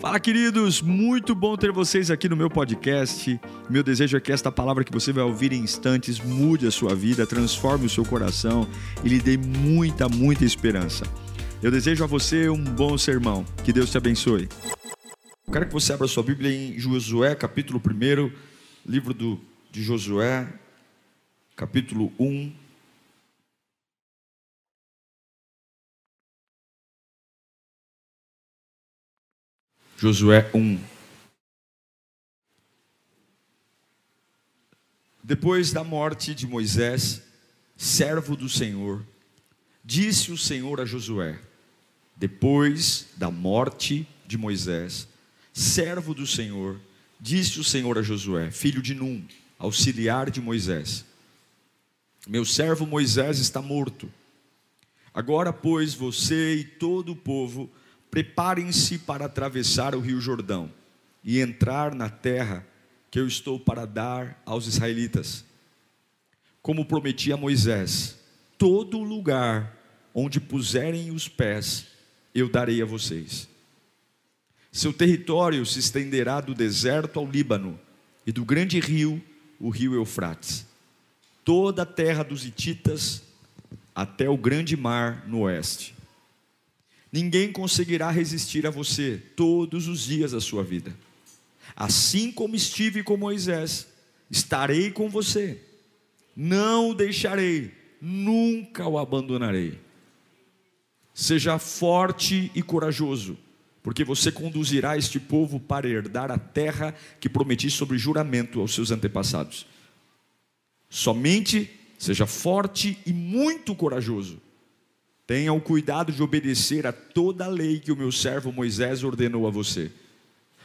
Fala, queridos! Muito bom ter vocês aqui no meu podcast. Meu desejo é que esta palavra que você vai ouvir em instantes mude a sua vida, transforme o seu coração e lhe dê muita, muita esperança. Eu desejo a você um bom sermão. Que Deus te abençoe. Eu quero que você abra sua Bíblia em Josué, capítulo 1, livro do, de Josué, capítulo 1. Josué 1. Depois da morte de Moisés, servo do Senhor, disse o Senhor a Josué: Depois da morte de Moisés, servo do Senhor, disse o Senhor a Josué, filho de Num, auxiliar de Moisés: Meu servo Moisés está morto. Agora, pois, você e todo o povo Preparem-se para atravessar o rio Jordão e entrar na terra que eu estou para dar aos israelitas. Como prometi a Moisés, todo lugar onde puserem os pés, eu darei a vocês. Seu território se estenderá do deserto ao Líbano e do grande rio, o rio Eufrates, toda a terra dos Hititas até o grande mar no oeste. Ninguém conseguirá resistir a você todos os dias da sua vida. Assim como estive com Moisés, estarei com você. Não o deixarei, nunca o abandonarei. Seja forte e corajoso, porque você conduzirá este povo para herdar a terra que prometi sobre juramento aos seus antepassados. Somente seja forte e muito corajoso Tenha o cuidado de obedecer a toda a lei que o meu servo Moisés ordenou a você.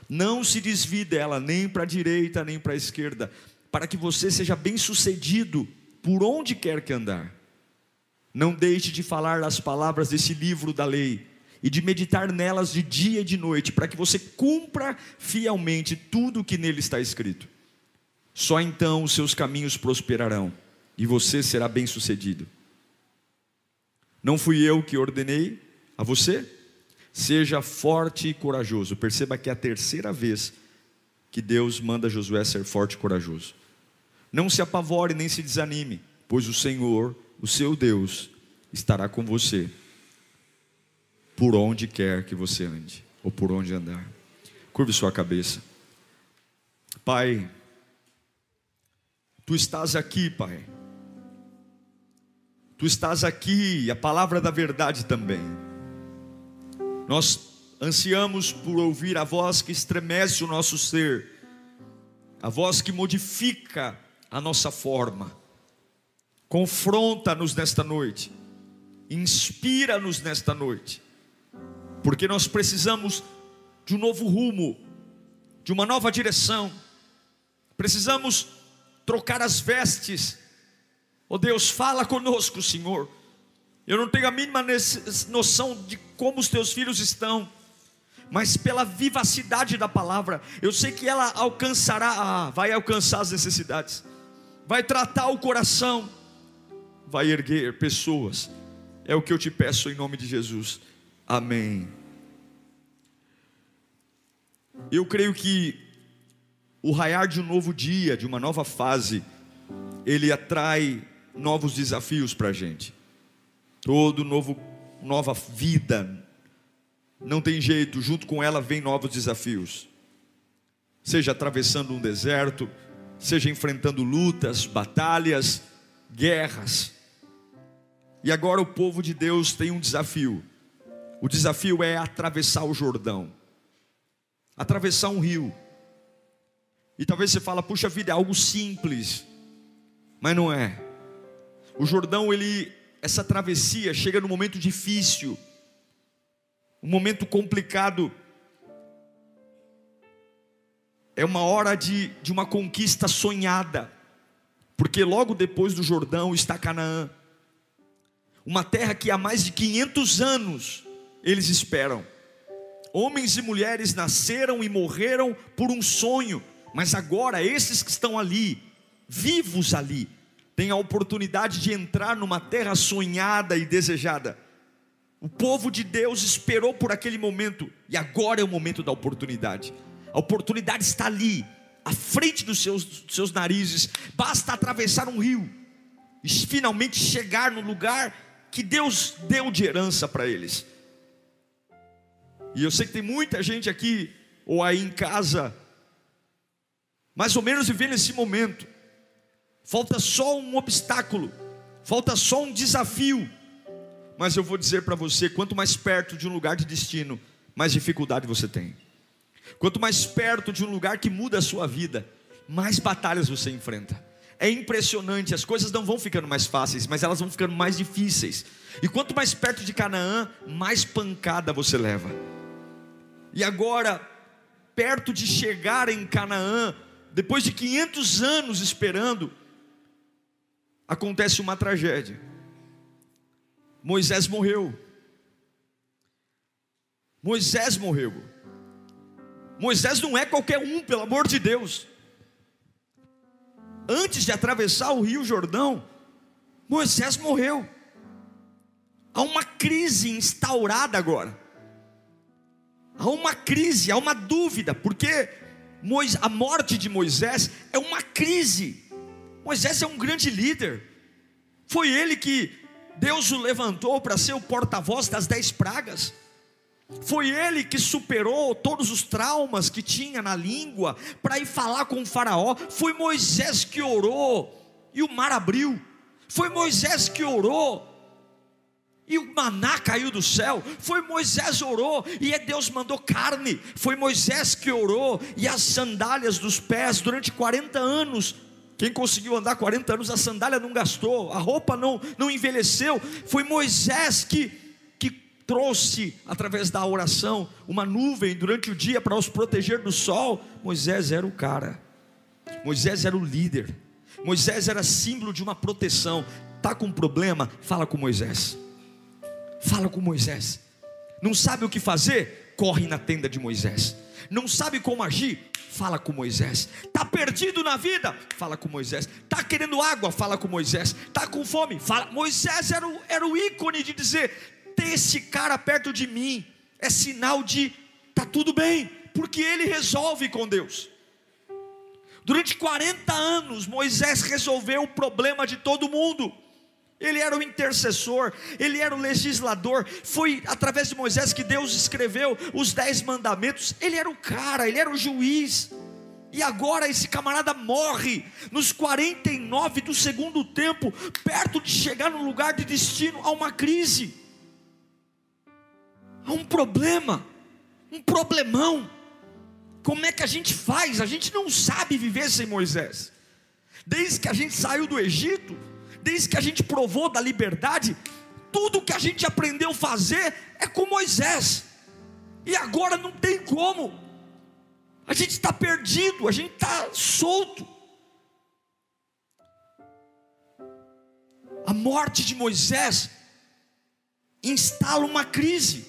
Não se desvie dela nem para a direita nem para a esquerda, para que você seja bem-sucedido por onde quer que andar. Não deixe de falar as palavras desse livro da lei e de meditar nelas de dia e de noite, para que você cumpra fielmente tudo o que nele está escrito. Só então os seus caminhos prosperarão e você será bem-sucedido. Não fui eu que ordenei a você? Seja forte e corajoso. Perceba que é a terceira vez que Deus manda Josué ser forte e corajoso. Não se apavore nem se desanime, pois o Senhor, o seu Deus, estará com você por onde quer que você ande, ou por onde andar. Curve sua cabeça. Pai, tu estás aqui, Pai Tu estás aqui, a palavra da verdade também. Nós ansiamos por ouvir a voz que estremece o nosso ser, a voz que modifica a nossa forma. Confronta-nos nesta noite, inspira-nos nesta noite, porque nós precisamos de um novo rumo, de uma nova direção, precisamos trocar as vestes Oh Deus, fala conosco, Senhor. Eu não tenho a mínima noção de como os teus filhos estão, mas pela vivacidade da palavra, eu sei que ela alcançará, ah, vai alcançar as necessidades, vai tratar o coração, vai erguer pessoas. É o que eu te peço em nome de Jesus. Amém. Eu creio que o raiar de um novo dia, de uma nova fase, ele atrai novos desafios para a gente. Todo novo, nova vida. Não tem jeito, junto com ela vem novos desafios. Seja atravessando um deserto, seja enfrentando lutas, batalhas, guerras. E agora o povo de Deus tem um desafio. O desafio é atravessar o Jordão. Atravessar um rio. E talvez você fala, puxa vida, é algo simples. Mas não é. O Jordão, ele, essa travessia chega num momento difícil, um momento complicado. É uma hora de, de uma conquista sonhada, porque logo depois do Jordão está Canaã, uma terra que há mais de 500 anos eles esperam. Homens e mulheres nasceram e morreram por um sonho, mas agora esses que estão ali, vivos ali, tem a oportunidade de entrar numa terra sonhada e desejada, O povo de Deus esperou por aquele momento e agora é o momento da oportunidade. A oportunidade está ali, à frente dos seus, dos seus narizes. Basta atravessar um rio e finalmente chegar no lugar que Deus deu de herança para eles. E eu sei que tem muita gente aqui ou aí em casa, mais ou menos vivendo esse momento. Falta só um obstáculo, falta só um desafio mas eu vou dizer para você: quanto mais perto de um lugar de destino, mais dificuldade você tem. Quanto mais perto de um lugar que muda a sua vida, mais batalhas você enfrenta. É impressionante, as coisas não vão ficando mais fáceis, mas elas vão ficando mais difíceis. E quanto mais perto de Canaã, mais pancada você leva. E agora, perto de chegar em Canaã, depois de 500 anos esperando, acontece uma tragédia. Moisés morreu. Moisés morreu. Moisés não é qualquer um, pelo amor de Deus. Antes de atravessar o Rio Jordão, Moisés morreu. Há uma crise instaurada agora. Há uma crise, há uma dúvida, porque a morte de Moisés é uma crise. Moisés é um grande líder. Foi ele que Deus o levantou para ser o porta-voz das dez pragas. Foi ele que superou todos os traumas que tinha na língua para ir falar com o Faraó. Foi Moisés que orou e o mar abriu. Foi Moisés que orou e o maná caiu do céu. Foi Moisés orou e é Deus mandou carne. Foi Moisés que orou e as sandálias dos pés durante 40 anos quem conseguiu andar 40 anos, a sandália não gastou, a roupa não, não envelheceu. Foi Moisés que, que trouxe, através da oração, uma nuvem durante o dia para os proteger do sol. Moisés era o cara, Moisés era o líder, Moisés era símbolo de uma proteção. Está com um problema? Fala com Moisés. Fala com Moisés. Não sabe o que fazer? Corre na tenda de Moisés. Não sabe como agir? fala com Moisés. Está perdido na vida? Fala com Moisés. Está querendo água? Fala com Moisés. Está com fome? Fala. Moisés era o, era o ícone de dizer: ter esse cara perto de mim é sinal de tá tudo bem, porque ele resolve com Deus. Durante 40 anos, Moisés resolveu o problema de todo mundo. Ele era o intercessor, ele era o legislador. Foi através de Moisés que Deus escreveu os dez mandamentos. Ele era o cara, ele era o juiz. E agora esse camarada morre nos 49 do segundo tempo, perto de chegar no lugar de destino, há uma crise, há um problema, um problemão. Como é que a gente faz? A gente não sabe viver sem Moisés. Desde que a gente saiu do Egito, desde que a gente provou da liberdade, tudo que a gente aprendeu a fazer é com Moisés, e agora não tem como, a gente está perdido, a gente está solto. A morte de Moisés instala uma crise.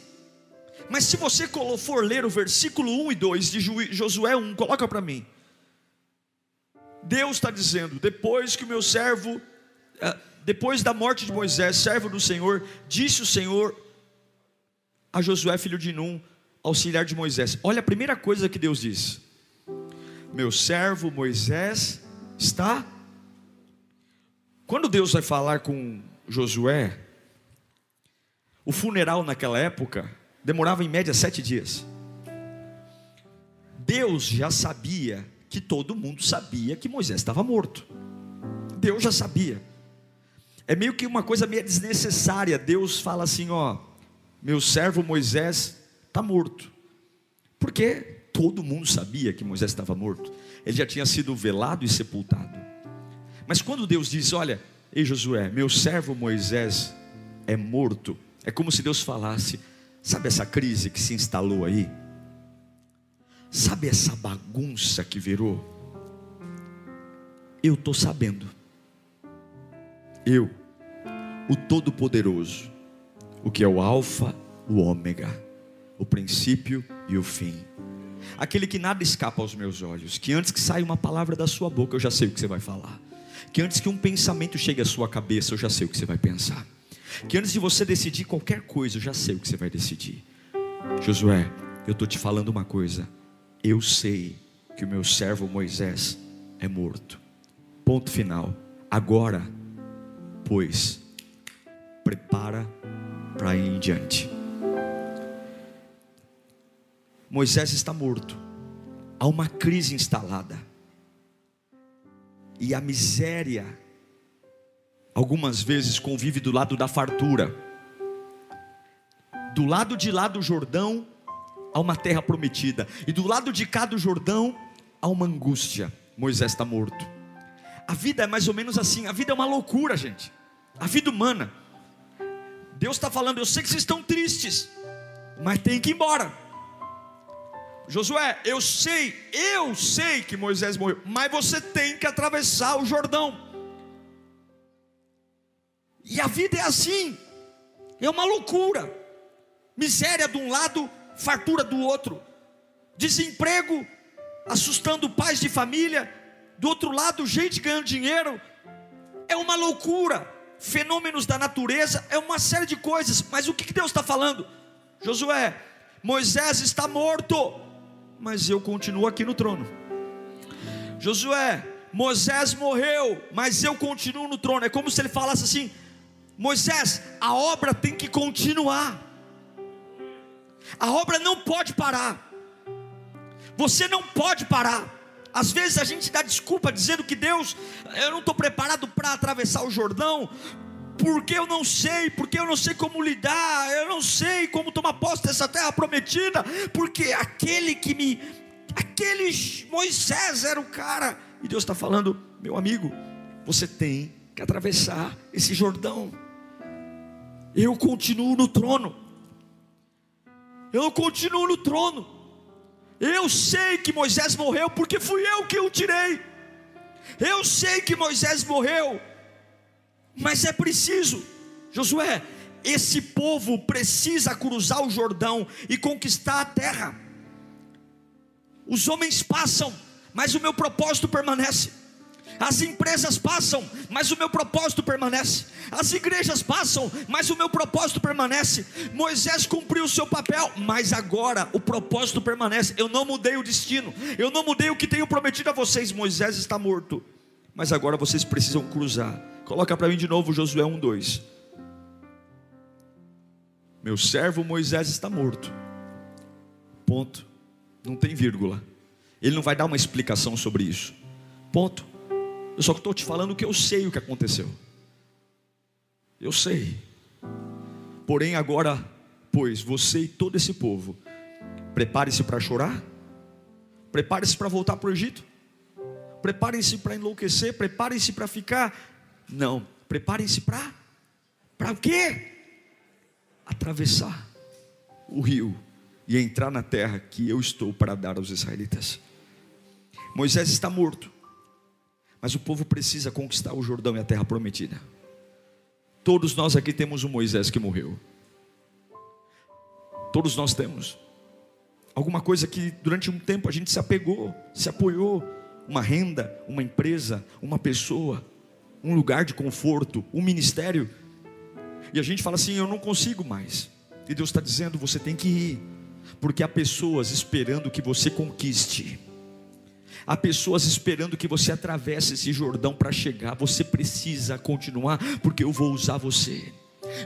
Mas se você for ler o versículo 1 e 2 de Josué 1, coloca para mim. Deus está dizendo: depois que o meu servo depois da morte de Moisés, servo do Senhor, disse o Senhor a Josué, filho de Num, auxiliar de Moisés: Olha a primeira coisa que Deus diz: Meu servo Moisés está. Quando Deus vai falar com Josué, o funeral naquela época demorava em média sete dias. Deus já sabia que todo mundo sabia que Moisés estava morto. Deus já sabia. É meio que uma coisa meio desnecessária. Deus fala assim: ó, meu servo Moisés está morto. Porque todo mundo sabia que Moisés estava morto. Ele já tinha sido velado e sepultado. Mas quando Deus diz: olha, ei Josué, meu servo Moisés é morto. É como se Deus falasse: sabe essa crise que se instalou aí? Sabe essa bagunça que virou? Eu estou sabendo eu, o Todo-Poderoso, o que é o Alfa, o Ômega, o princípio e o fim, aquele que nada escapa aos meus olhos, que antes que saia uma palavra da sua boca, eu já sei o que você vai falar, que antes que um pensamento chegue à sua cabeça, eu já sei o que você vai pensar, que antes de você decidir qualquer coisa, eu já sei o que você vai decidir. Josué, eu estou te falando uma coisa. Eu sei que o meu servo Moisés é morto. Ponto final. Agora, pois, prepara para ir em diante. Moisés está morto. Há uma crise instalada. E a miséria, algumas vezes, convive do lado da fartura. Do lado de lá do Jordão, há uma terra prometida. E do lado de cá do Jordão, há uma angústia. Moisés está morto. A vida é mais ou menos assim. A vida é uma loucura, gente. A vida humana. Deus está falando, eu sei que vocês estão tristes, mas tem que ir embora. Josué, eu sei, eu sei que Moisés morreu, mas você tem que atravessar o Jordão. E a vida é assim, é uma loucura. Miséria de um lado, fartura do outro. Desemprego assustando pais de família, do outro lado, gente ganhando dinheiro. É uma loucura. Fenômenos da natureza, é uma série de coisas. Mas o que Deus está falando? Josué, Moisés está morto mas eu continuo aqui no trono. Josué, Moisés morreu, mas eu continuo no trono. É como se ele falasse assim: Moisés, a obra tem que continuar. A obra não pode parar. Você não pode parar. Às vezes a gente dá desculpa dizendo que Deus, eu não estou preparado para atravessar o Jordão, porque eu não sei, porque eu não sei como lidar, eu não sei como tomar posse dessa terra prometida, porque aquele que me, aquele Moisés era o cara, e Deus está falando, meu amigo, você tem que atravessar esse Jordão. Eu continuo no trono, eu continuo no trono. Eu sei que Moisés morreu porque fui eu que o tirei. Eu sei que Moisés morreu mas é preciso, Josué, esse povo precisa cruzar o Jordão e conquistar a terra. Os homens passam, mas o meu propósito permanece. As empresas passam, mas o meu propósito permanece. As igrejas passam, mas o meu propósito permanece. Moisés cumpriu o seu papel, mas agora o propósito permanece. Eu não mudei o destino, eu não mudei o que tenho prometido a vocês. Moisés está morto, mas agora vocês precisam cruzar Coloca para mim de novo Josué 1:2. Meu servo Moisés está morto. Ponto. Não tem vírgula. Ele não vai dar uma explicação sobre isso. Ponto. Eu só estou te falando que eu sei o que aconteceu. Eu sei. Porém, agora, pois, você e todo esse povo, prepare-se para chorar, prepare-se para voltar para o Egito, preparem-se para enlouquecer, preparem-se para ficar não, preparem-se para para o quê? Atravessar o rio e entrar na terra que eu estou para dar aos israelitas. Moisés está morto, mas o povo precisa conquistar o Jordão e a terra prometida. Todos nós aqui temos um Moisés que morreu. Todos nós temos. Alguma coisa que durante um tempo a gente se apegou, se apoiou, uma renda, uma empresa, uma pessoa um lugar de conforto, um ministério. E a gente fala assim: eu não consigo mais. E Deus está dizendo: você tem que ir, porque há pessoas esperando que você conquiste. Há pessoas esperando que você atravesse esse Jordão para chegar. Você precisa continuar, porque eu vou usar você.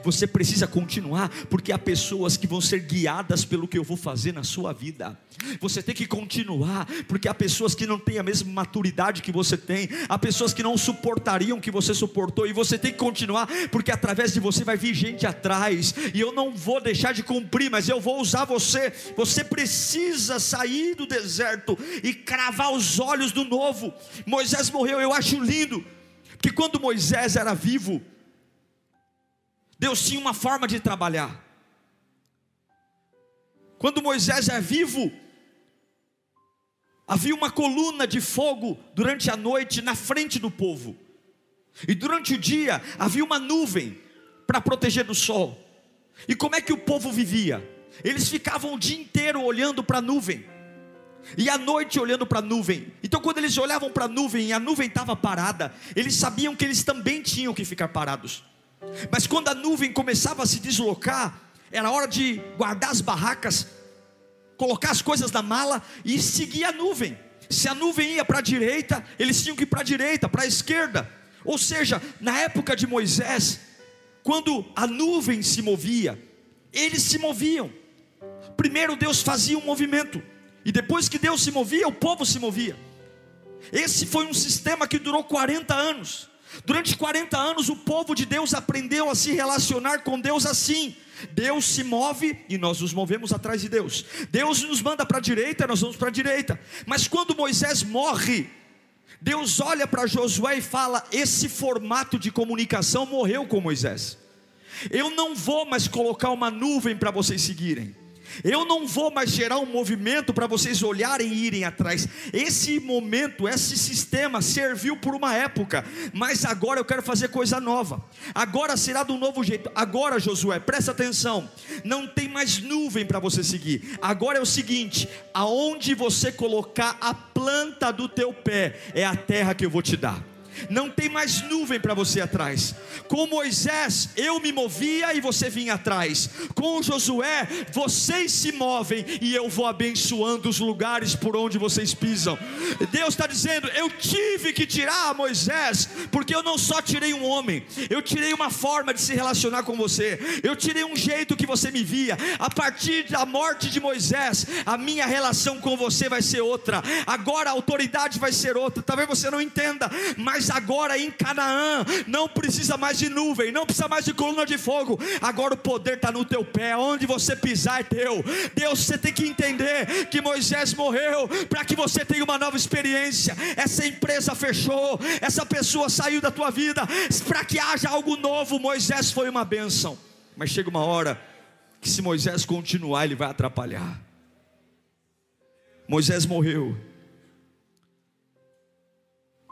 Você precisa continuar, porque há pessoas que vão ser guiadas pelo que eu vou fazer na sua vida. Você tem que continuar, porque há pessoas que não têm a mesma maturidade que você tem, há pessoas que não suportariam o que você suportou, e você tem que continuar, porque através de você vai vir gente atrás, e eu não vou deixar de cumprir, mas eu vou usar você. Você precisa sair do deserto e cravar os olhos do novo. Moisés morreu, eu acho lindo, que quando Moisés era vivo, Deus tinha uma forma de trabalhar. Quando Moisés é vivo, havia uma coluna de fogo durante a noite na frente do povo, e durante o dia havia uma nuvem para proteger do sol. E como é que o povo vivia? Eles ficavam o dia inteiro olhando para a nuvem, e à noite olhando para a nuvem. Então, quando eles olhavam para a nuvem e a nuvem estava parada, eles sabiam que eles também tinham que ficar parados. Mas quando a nuvem começava a se deslocar, era hora de guardar as barracas, colocar as coisas na mala e seguir a nuvem. Se a nuvem ia para a direita, eles tinham que ir para a direita, para a esquerda. Ou seja, na época de Moisés, quando a nuvem se movia, eles se moviam. Primeiro Deus fazia um movimento, e depois que Deus se movia, o povo se movia. Esse foi um sistema que durou 40 anos. Durante 40 anos, o povo de Deus aprendeu a se relacionar com Deus assim. Deus se move e nós nos movemos atrás de Deus. Deus nos manda para a direita, nós vamos para a direita. Mas quando Moisés morre, Deus olha para Josué e fala: Esse formato de comunicação morreu com Moisés. Eu não vou mais colocar uma nuvem para vocês seguirem. Eu não vou mais gerar um movimento para vocês olharem e irem atrás. Esse momento, esse sistema serviu por uma época, mas agora eu quero fazer coisa nova. Agora será um novo jeito. Agora, Josué, presta atenção. Não tem mais nuvem para você seguir. Agora é o seguinte: aonde você colocar a planta do teu pé, é a terra que eu vou te dar não tem mais nuvem para você atrás. Com Moisés, eu me movia e você vinha atrás. Com Josué, vocês se movem e eu vou abençoando os lugares por onde vocês pisam. Deus está dizendo: eu tive que tirar Moisés, porque eu não só tirei um homem, eu tirei uma forma de se relacionar com você, eu tirei um jeito que você me via. A partir da morte de Moisés, a minha relação com você vai ser outra. Agora a autoridade vai ser outra. Talvez você não entenda, mas agora em Canaã não precisa mais de nuvem, não precisa mais de coluna de fogo. Agora o poder está no teu pé, onde você pisar é teu. Deus, você tem que entender que Moisés morreu para que você tenha uma nova experiência. Essa empresa fechou, essa pessoa saiu da tua vida, para que haja algo novo. Moisés foi uma bênção, mas chega uma hora que se Moisés continuar, ele vai atrapalhar. Moisés morreu,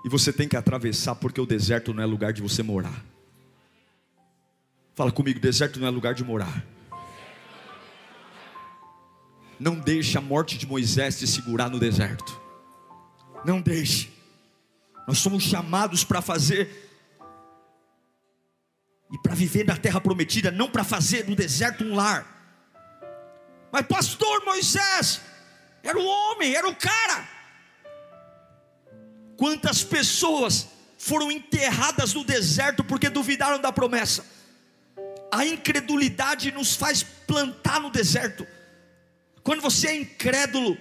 e você tem que atravessar, porque o deserto não é lugar de você morar. Fala comigo: deserto não é lugar de morar. Não deixe a morte de Moisés te segurar no deserto. Não deixe. Nós somos chamados para fazer e para viver na terra prometida, não para fazer do deserto um lar. Mas pastor Moisés era o homem, era o cara. Quantas pessoas foram enterradas no deserto porque duvidaram da promessa? A incredulidade nos faz plantar no deserto. Quando você é incrédulo,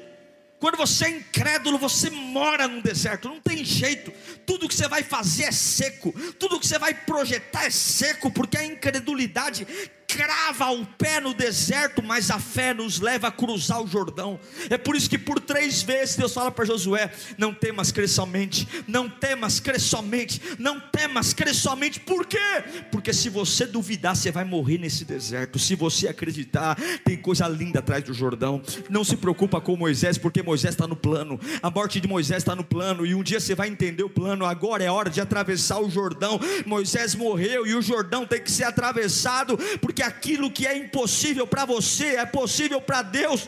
quando você é incrédulo, você mora no deserto, não tem jeito. Tudo que você vai fazer é seco, tudo que você vai projetar é seco, porque a incredulidade crava o pé no deserto, mas a fé nos leva a cruzar o Jordão. É por isso que por três vezes Deus fala para Josué: não temas, crer somente, não temas, crer somente, não temas, crer somente. Por quê? Porque se você duvidar, você vai morrer nesse deserto. Se você acreditar, tem coisa linda atrás do Jordão. Não se preocupa com Moisés, porque Moisés está no plano. A morte de Moisés está no plano, e um dia você vai entender o plano. Agora é hora de atravessar o Jordão. Moisés morreu e o Jordão tem que ser atravessado, porque aquilo que é impossível para você é possível para Deus.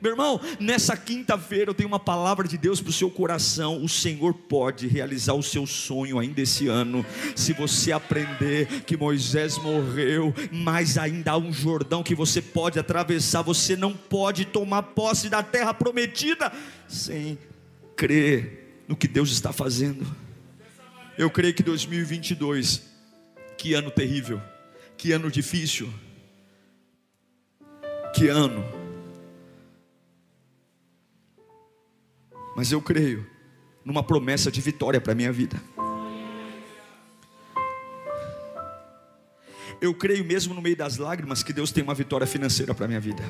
Meu irmão, nessa quinta-feira eu tenho uma palavra de Deus para o seu coração. O Senhor pode realizar o seu sonho ainda esse ano, se você aprender que Moisés morreu, mas ainda há um Jordão que você pode atravessar. Você não pode tomar posse da terra prometida sem crer no que Deus está fazendo. Eu creio que 2022, que ano terrível que ano difícil. Que ano. Mas eu creio numa promessa de vitória para a minha vida. Eu creio mesmo no meio das lágrimas que Deus tem uma vitória financeira para a minha vida.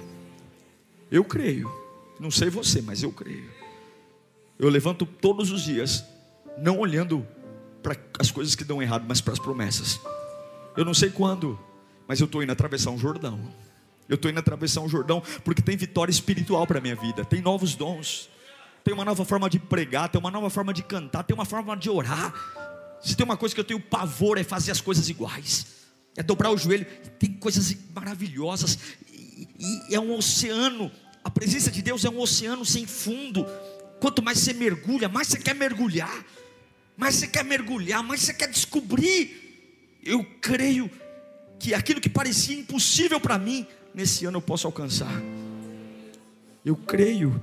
Eu creio. Não sei você, mas eu creio. Eu levanto todos os dias, não olhando para as coisas que dão errado, mas para as promessas. Eu não sei quando, mas eu estou indo atravessar um Jordão. Eu estou indo atravessar um Jordão porque tem vitória espiritual para a minha vida, tem novos dons, tem uma nova forma de pregar, tem uma nova forma de cantar, tem uma forma de orar. Se tem uma coisa que eu tenho pavor é fazer as coisas iguais, é dobrar o joelho. Tem coisas maravilhosas, e, e é um oceano. A presença de Deus é um oceano sem fundo. Quanto mais você mergulha, mais você quer mergulhar, mais você quer mergulhar, mais você quer descobrir eu creio que aquilo que parecia impossível para mim, nesse ano eu posso alcançar. Eu creio,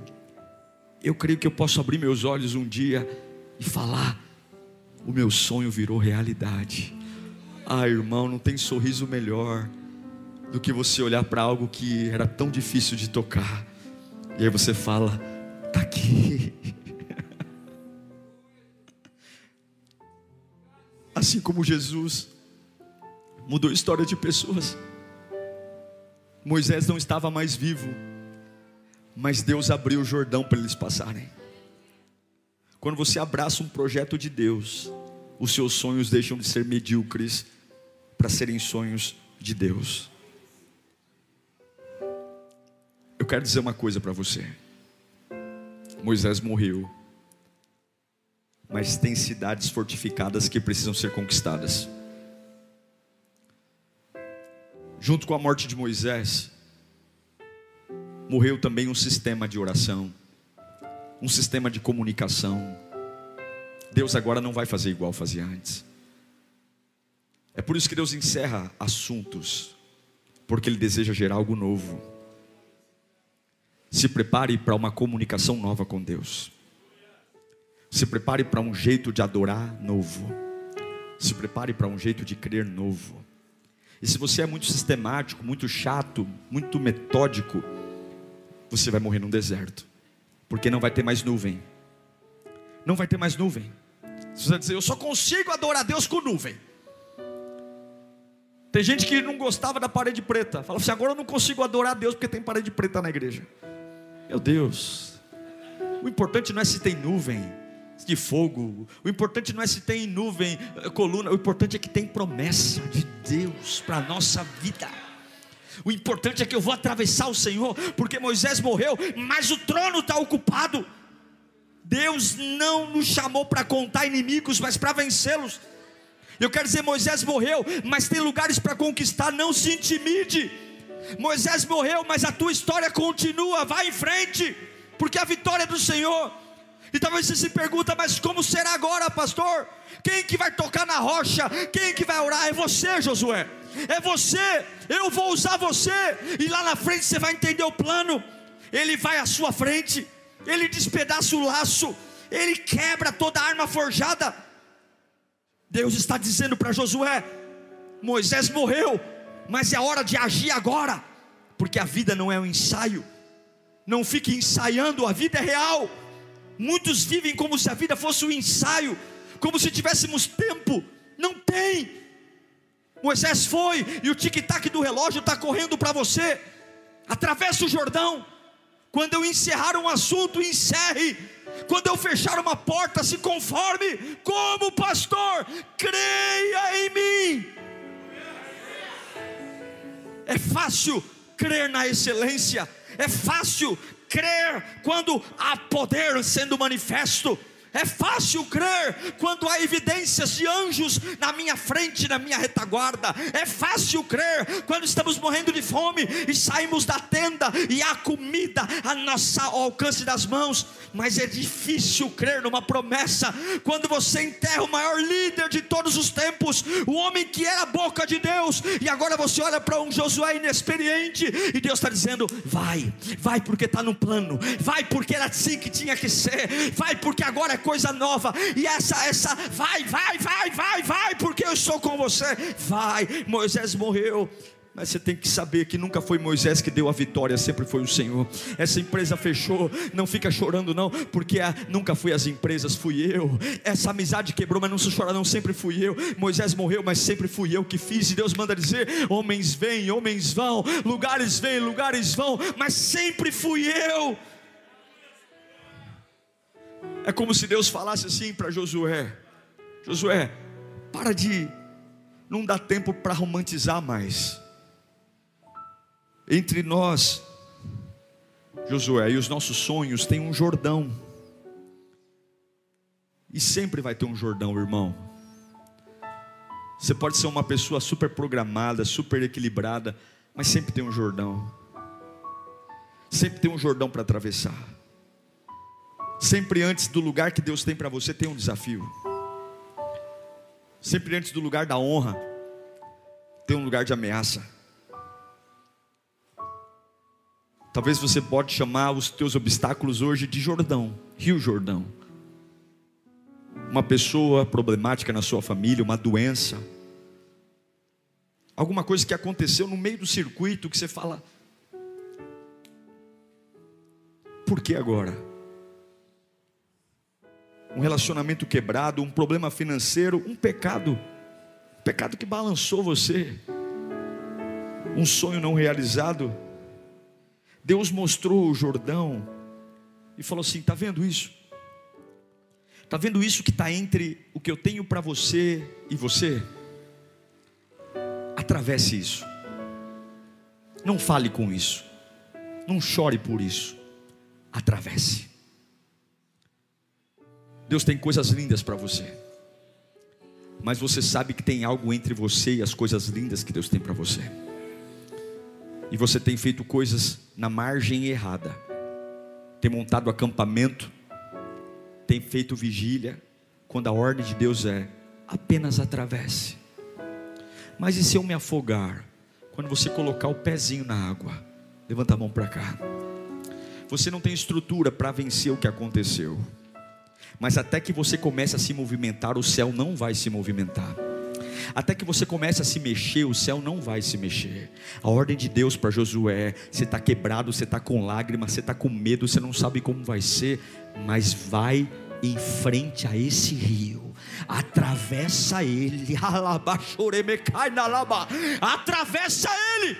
eu creio que eu posso abrir meus olhos um dia e falar: o meu sonho virou realidade. Ah, irmão, não tem sorriso melhor do que você olhar para algo que era tão difícil de tocar, e aí você fala: está aqui. Assim como Jesus mudou a história de pessoas. Moisés não estava mais vivo, mas Deus abriu o Jordão para eles passarem. Quando você abraça um projeto de Deus, os seus sonhos deixam de ser medíocres para serem sonhos de Deus. Eu quero dizer uma coisa para você. Moisés morreu, mas tem cidades fortificadas que precisam ser conquistadas. Junto com a morte de Moisés, morreu também um sistema de oração, um sistema de comunicação. Deus agora não vai fazer igual fazia antes. É por isso que Deus encerra assuntos, porque Ele deseja gerar algo novo. Se prepare para uma comunicação nova com Deus. Se prepare para um jeito de adorar novo. Se prepare para um jeito de crer novo. E se você é muito sistemático, muito chato, muito metódico, você vai morrer num deserto, porque não vai ter mais nuvem. Não vai ter mais nuvem. Você vai dizer, eu só consigo adorar Deus com nuvem. Tem gente que não gostava da parede preta. Fala assim, agora eu não consigo adorar Deus porque tem parede preta na igreja. Meu Deus. O importante não é se tem nuvem de fogo. O importante não é se tem nuvem, eh, coluna. O importante é que tem promessa de Deus para a nossa vida. O importante é que eu vou atravessar o Senhor, porque Moisés morreu, mas o trono está ocupado. Deus não nos chamou para contar inimigos, mas para vencê-los. Eu quero dizer, Moisés morreu, mas tem lugares para conquistar, não se intimide. Moisés morreu, mas a tua história continua, vai em frente, porque a vitória é do Senhor. E talvez você se pergunta, mas como será agora, pastor? Quem que vai tocar na rocha? Quem que vai orar? É você, Josué. É você. Eu vou usar você. E lá na frente você vai entender o plano. Ele vai à sua frente. Ele despedaça o laço. Ele quebra toda a arma forjada. Deus está dizendo para Josué: Moisés morreu, mas é hora de agir agora, porque a vida não é um ensaio. Não fique ensaiando, a vida é real. Muitos vivem como se a vida fosse um ensaio, como se tivéssemos tempo. Não tem. Moisés foi e o tic-tac do relógio está correndo para você. Atravessa o Jordão. Quando eu encerrar um assunto, encerre. Quando eu fechar uma porta, se conforme. Como pastor, creia em mim. É fácil crer na excelência. É fácil crer quando há poder sendo manifesto. É fácil crer quando há evidências de anjos na minha frente, na minha retaguarda. É fácil crer quando estamos morrendo de fome e saímos da tenda e há comida a nossa, ao alcance das mãos. Mas é difícil crer numa promessa quando você enterra o maior líder de todos os tempos, o homem que era a boca de Deus, e agora você olha para um Josué inexperiente e Deus está dizendo: vai, vai porque está no plano, vai porque era assim que tinha que ser, vai porque agora é coisa nova, e essa, essa, vai, vai, vai, vai, vai, porque eu estou com você, vai. Moisés morreu, mas você tem que saber que nunca foi Moisés que deu a vitória, sempre foi o Senhor. Essa empresa fechou, não fica chorando não, porque a, nunca foi as empresas, fui eu. Essa amizade quebrou, mas não se chora não, sempre fui eu. Moisés morreu, mas sempre fui eu que fiz. E Deus manda dizer: homens vêm, homens vão, lugares vêm, lugares vão, mas sempre fui eu. É como se Deus falasse assim para Josué: Josué, para de, não dá tempo para romantizar mais. Entre nós, Josué, e os nossos sonhos tem um Jordão. E sempre vai ter um Jordão, irmão. Você pode ser uma pessoa super programada, super equilibrada, mas sempre tem um Jordão. Sempre tem um Jordão para atravessar. Sempre antes do lugar que Deus tem para você, tem um desafio. Sempre antes do lugar da honra, tem um lugar de ameaça. Talvez você pode chamar os teus obstáculos hoje de Jordão, Rio Jordão. Uma pessoa problemática na sua família, uma doença, alguma coisa que aconteceu no meio do circuito que você fala: por que agora? Um relacionamento quebrado, um problema financeiro, um pecado, um pecado que balançou você, um sonho não realizado. Deus mostrou o Jordão e falou assim: está vendo isso? Está vendo isso que está entre o que eu tenho para você e você? Atravesse isso. Não fale com isso. Não chore por isso. Atravesse. Deus tem coisas lindas para você. Mas você sabe que tem algo entre você e as coisas lindas que Deus tem para você. E você tem feito coisas na margem errada. Tem montado acampamento, tem feito vigília, quando a ordem de Deus é apenas atravesse. Mas e se eu me afogar? Quando você colocar o pezinho na água, levanta a mão para cá. Você não tem estrutura para vencer o que aconteceu. Mas até que você comece a se movimentar, o céu não vai se movimentar. Até que você comece a se mexer, o céu não vai se mexer. A ordem de Deus para Josué: você está quebrado, você está com lágrimas, você está com medo, você não sabe como vai ser, mas vai em frente a esse rio, atravessa ele, atravessa ele,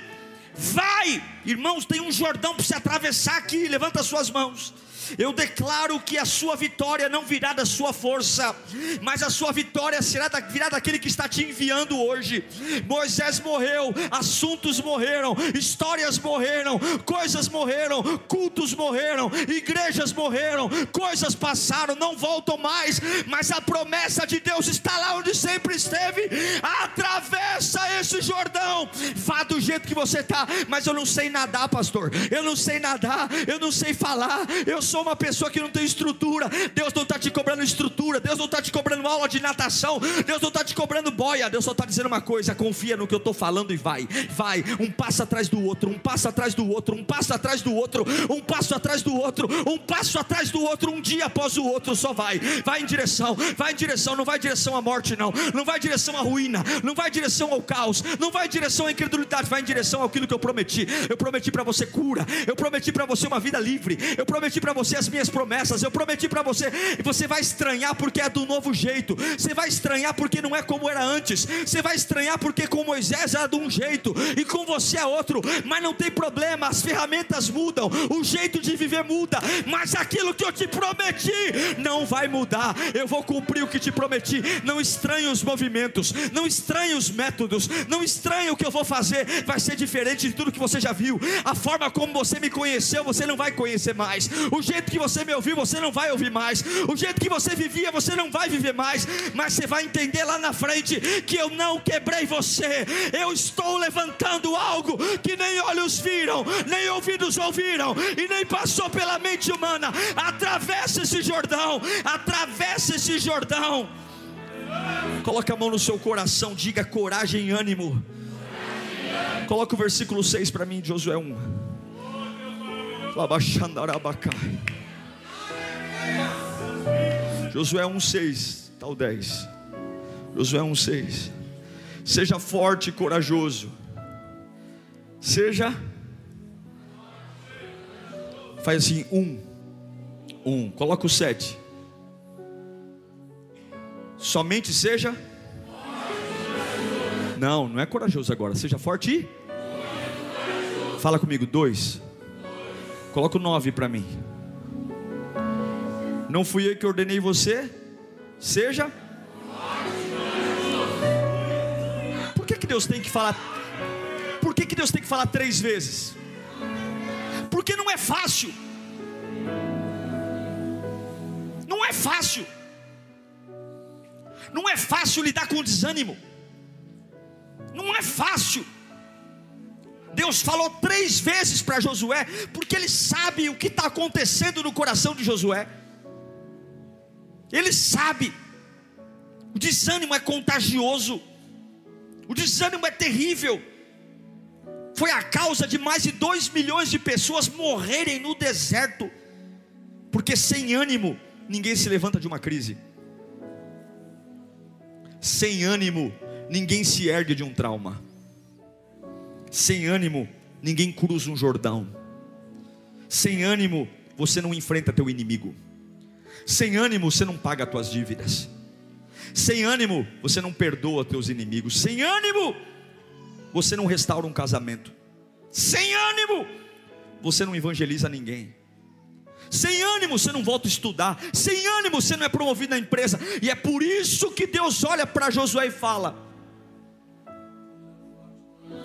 vai, irmãos. Tem um Jordão para você atravessar aqui, levanta suas mãos. Eu declaro que a sua vitória não virá da sua força, mas a sua vitória será da, virá daquele que está te enviando hoje. Moisés morreu, assuntos morreram, histórias morreram, coisas morreram, cultos morreram, igrejas morreram, coisas passaram, não voltam mais, mas a promessa de Deus está lá onde sempre esteve. Atravessa esse Jordão, vá do jeito que você está, mas eu não sei nadar, pastor. Eu não sei nadar, eu não sei falar, eu sou sou uma pessoa que não tem estrutura. Deus não está te cobrando estrutura. Deus não está te cobrando aula de natação. Deus não está te cobrando boia. Deus só está dizendo uma coisa: confia no que eu estou falando e vai. Vai. Um passo atrás do outro. Um passo atrás do outro. Um passo atrás do outro. Um passo atrás do outro. Um passo atrás do outro. Um dia após o outro. Só vai. Vai em direção. Vai em direção. Não vai em direção à morte, não. Não vai em direção à ruína. Não vai em direção ao caos. Não vai em direção à incredulidade. Vai em direção àquilo que eu prometi. Eu prometi para você cura. Eu prometi para você uma vida livre. Eu prometi para você você as minhas promessas. Eu prometi para você, e você vai estranhar porque é do novo jeito. Você vai estranhar porque não é como era antes. Você vai estranhar porque com Moisés era de um jeito e com você é outro. Mas não tem problema, as ferramentas mudam, o jeito de viver muda, mas aquilo que eu te prometi não vai mudar. Eu vou cumprir o que te prometi. Não estranhe os movimentos, não estranhe os métodos, não estranhe o que eu vou fazer. Vai ser diferente de tudo que você já viu. A forma como você me conheceu, você não vai conhecer mais. O jeito jeito que você me ouviu, você não vai ouvir mais. O jeito que você vivia, você não vai viver mais. Mas você vai entender lá na frente que eu não quebrei você. Eu estou levantando algo que nem olhos viram, nem ouvidos ouviram, e nem passou pela mente humana. Atravessa esse Jordão, atravessa esse Jordão. Coloque a mão no seu coração, diga coragem e ânimo. Coloca o versículo 6 para mim, Josué 1. Josué 1,6, tal 10. Josué 1,6. Seja forte e corajoso. Seja. Faz assim, um. Um. Coloca o sete. Somente seja. Não, não é corajoso agora. Seja forte e. Fala comigo, dois. Coloca o 9 para mim. Não fui eu que ordenei você? Seja. Por que, que Deus tem que falar? Por que, que Deus tem que falar três vezes? Porque não é fácil. Não é fácil. Não é fácil lidar com o desânimo. Não é fácil. Deus falou três vezes para Josué, porque ele sabe o que está acontecendo no coração de Josué. Ele sabe, o desânimo é contagioso, O desânimo é terrível. Foi a causa de mais de 2 milhões de pessoas morrerem no deserto, porque sem ânimo ninguém se levanta de uma crise. Sem ânimo, ninguém se ergue de um trauma. Sem ânimo, ninguém cruza um Jordão. Sem ânimo, você não enfrenta teu inimigo. Sem ânimo, você não paga as tuas dívidas. Sem ânimo, você não perdoa teus inimigos. Sem ânimo, você não restaura um casamento. Sem ânimo, você não evangeliza ninguém. Sem ânimo você não volta a estudar. Sem ânimo você não é promovido na empresa. E é por isso que Deus olha para Josué e fala: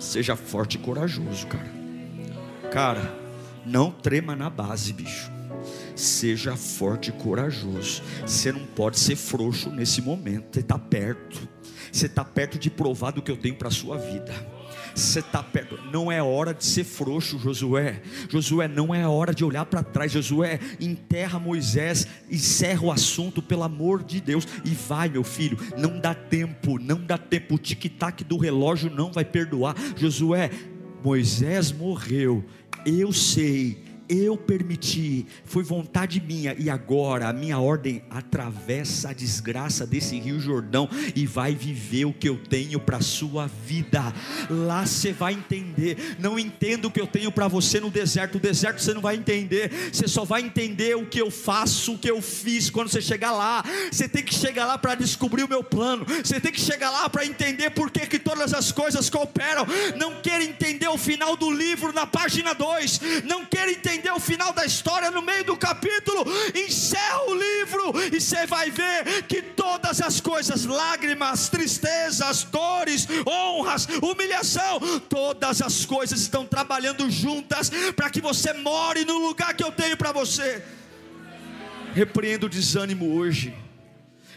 Seja forte e corajoso, cara. Cara, não trema na base, bicho. Seja forte e corajoso. Você não pode ser frouxo nesse momento. Você está perto. Você está perto de provar do que eu tenho para a sua vida. Você está perto, não é hora de ser frouxo, Josué. Josué, não é hora de olhar para trás. Josué, enterra Moisés, encerra o assunto, pelo amor de Deus, e vai, meu filho. Não dá tempo, não dá tempo. O tic-tac do relógio não vai perdoar. Josué, Moisés morreu, eu sei eu permiti, foi vontade minha, e agora a minha ordem atravessa a desgraça desse Rio Jordão e vai viver o que eu tenho para a sua vida. Lá você vai entender. Não entenda o que eu tenho para você no deserto. O deserto você não vai entender. Você só vai entender o que eu faço, o que eu fiz quando você chegar lá. Você tem que chegar lá para descobrir o meu plano. Você tem que chegar lá para entender por que, que todas as coisas cooperam. Não quer entender o final do livro na página 2. Não quer entender entender o final da história no meio do capítulo, encerra o livro e você vai ver que todas as coisas, lágrimas, tristezas, dores, honras, humilhação, todas as coisas estão trabalhando juntas para que você more no lugar que eu tenho para você. Repreendo o desânimo hoje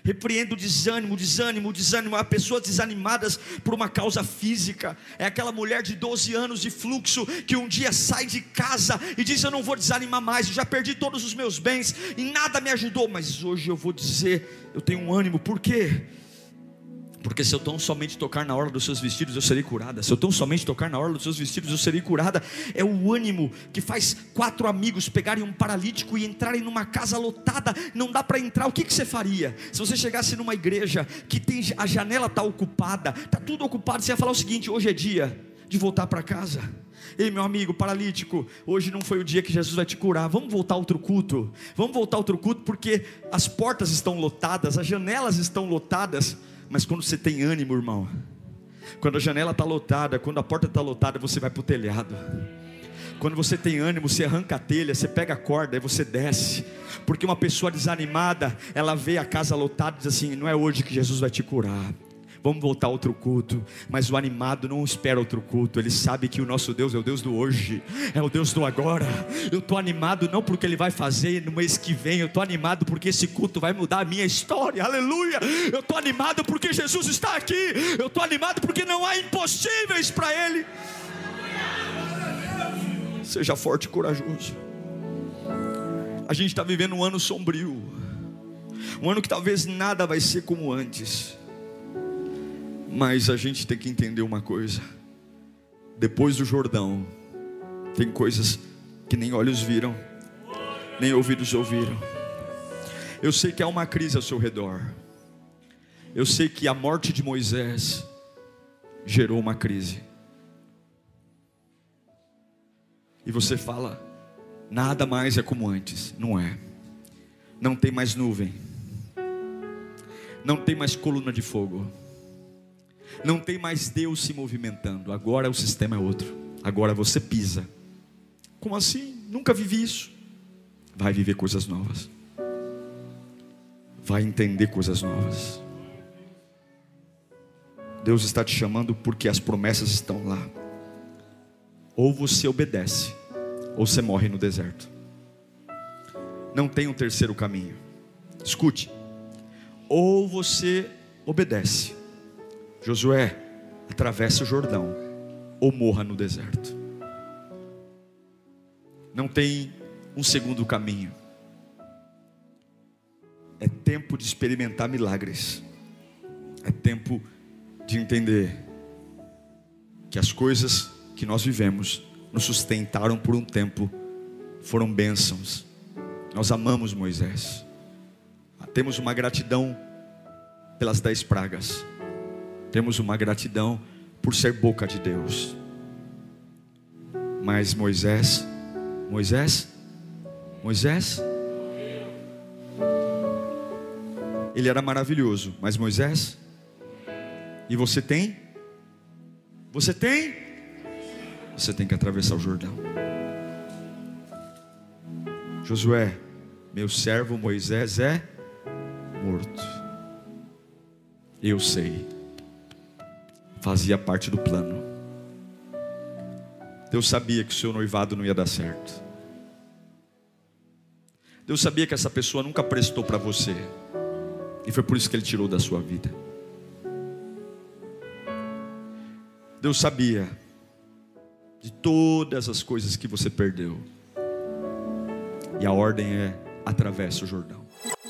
repreendo o desânimo, desânimo, desânimo. Há pessoas desanimadas por uma causa física. É aquela mulher de 12 anos de fluxo que um dia sai de casa e diz: Eu não vou desanimar mais, eu já perdi todos os meus bens e nada me ajudou, mas hoje eu vou dizer: Eu tenho um ânimo, por quê? Porque se eu tão somente tocar na hora dos seus vestidos, eu serei curada. Se eu tão somente tocar na hora dos seus vestidos, eu serei curada. É o ânimo que faz quatro amigos pegarem um paralítico e entrarem numa casa lotada. Não dá para entrar. O que, que você faria? Se você chegasse numa igreja que tem a janela está ocupada, está tudo ocupado, você ia falar o seguinte: hoje é dia de voltar para casa. Ei, meu amigo paralítico, hoje não foi o dia que Jesus vai te curar. Vamos voltar outro culto. Vamos voltar outro culto porque as portas estão lotadas, as janelas estão lotadas. Mas quando você tem ânimo, irmão, quando a janela está lotada, quando a porta está lotada, você vai para o telhado. Quando você tem ânimo, você arranca a telha, você pega a corda e você desce. Porque uma pessoa desanimada, ela vê a casa lotada e diz assim: não é hoje que Jesus vai te curar vamos voltar a outro culto. Mas o animado não espera outro culto, ele sabe que o nosso Deus é o Deus do hoje, é o Deus do agora. Eu estou animado não porque ele vai fazer no mês que vem, eu estou animado porque esse culto vai mudar a minha história, aleluia. Eu estou animado porque Jesus está aqui, eu estou animado porque não há impossíveis para ele. Seja forte e corajoso. A gente está vivendo um ano sombrio, um ano que talvez nada vai ser como antes. Mas a gente tem que entender uma coisa: depois do Jordão, tem coisas que nem olhos viram, nem ouvidos ouviram. Eu sei que há uma crise ao seu redor. Eu sei que a morte de Moisés gerou uma crise. E você fala, nada mais é como antes. Não é. Não tem mais nuvem. Não tem mais coluna de fogo não tem mais Deus se movimentando. Agora o sistema é outro. Agora você pisa. Como assim? Nunca vivi isso. Vai viver coisas novas. Vai entender coisas novas. Deus está te chamando porque as promessas estão lá. Ou você obedece, ou você morre no deserto. Não tem um terceiro caminho. Escute. Ou você obedece, Josué, atravesse o Jordão ou morra no deserto. Não tem um segundo caminho. É tempo de experimentar milagres. É tempo de entender que as coisas que nós vivemos nos sustentaram por um tempo, foram bênçãos. Nós amamos Moisés, temos uma gratidão pelas dez pragas, temos uma gratidão por ser boca de Deus. Mas Moisés, Moisés, Moisés, ele era maravilhoso, mas Moisés, e você tem? Você tem? Você tem que atravessar o Jordão. Josué, meu servo Moisés é morto. Eu sei. Fazia parte do plano. Deus sabia que o seu noivado não ia dar certo. Deus sabia que essa pessoa nunca prestou para você. E foi por isso que ele tirou da sua vida. Deus sabia de todas as coisas que você perdeu. E a ordem é: atravesse o Jordão.